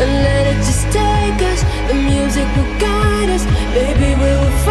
and let it just take us. The music will guide us, baby. We will.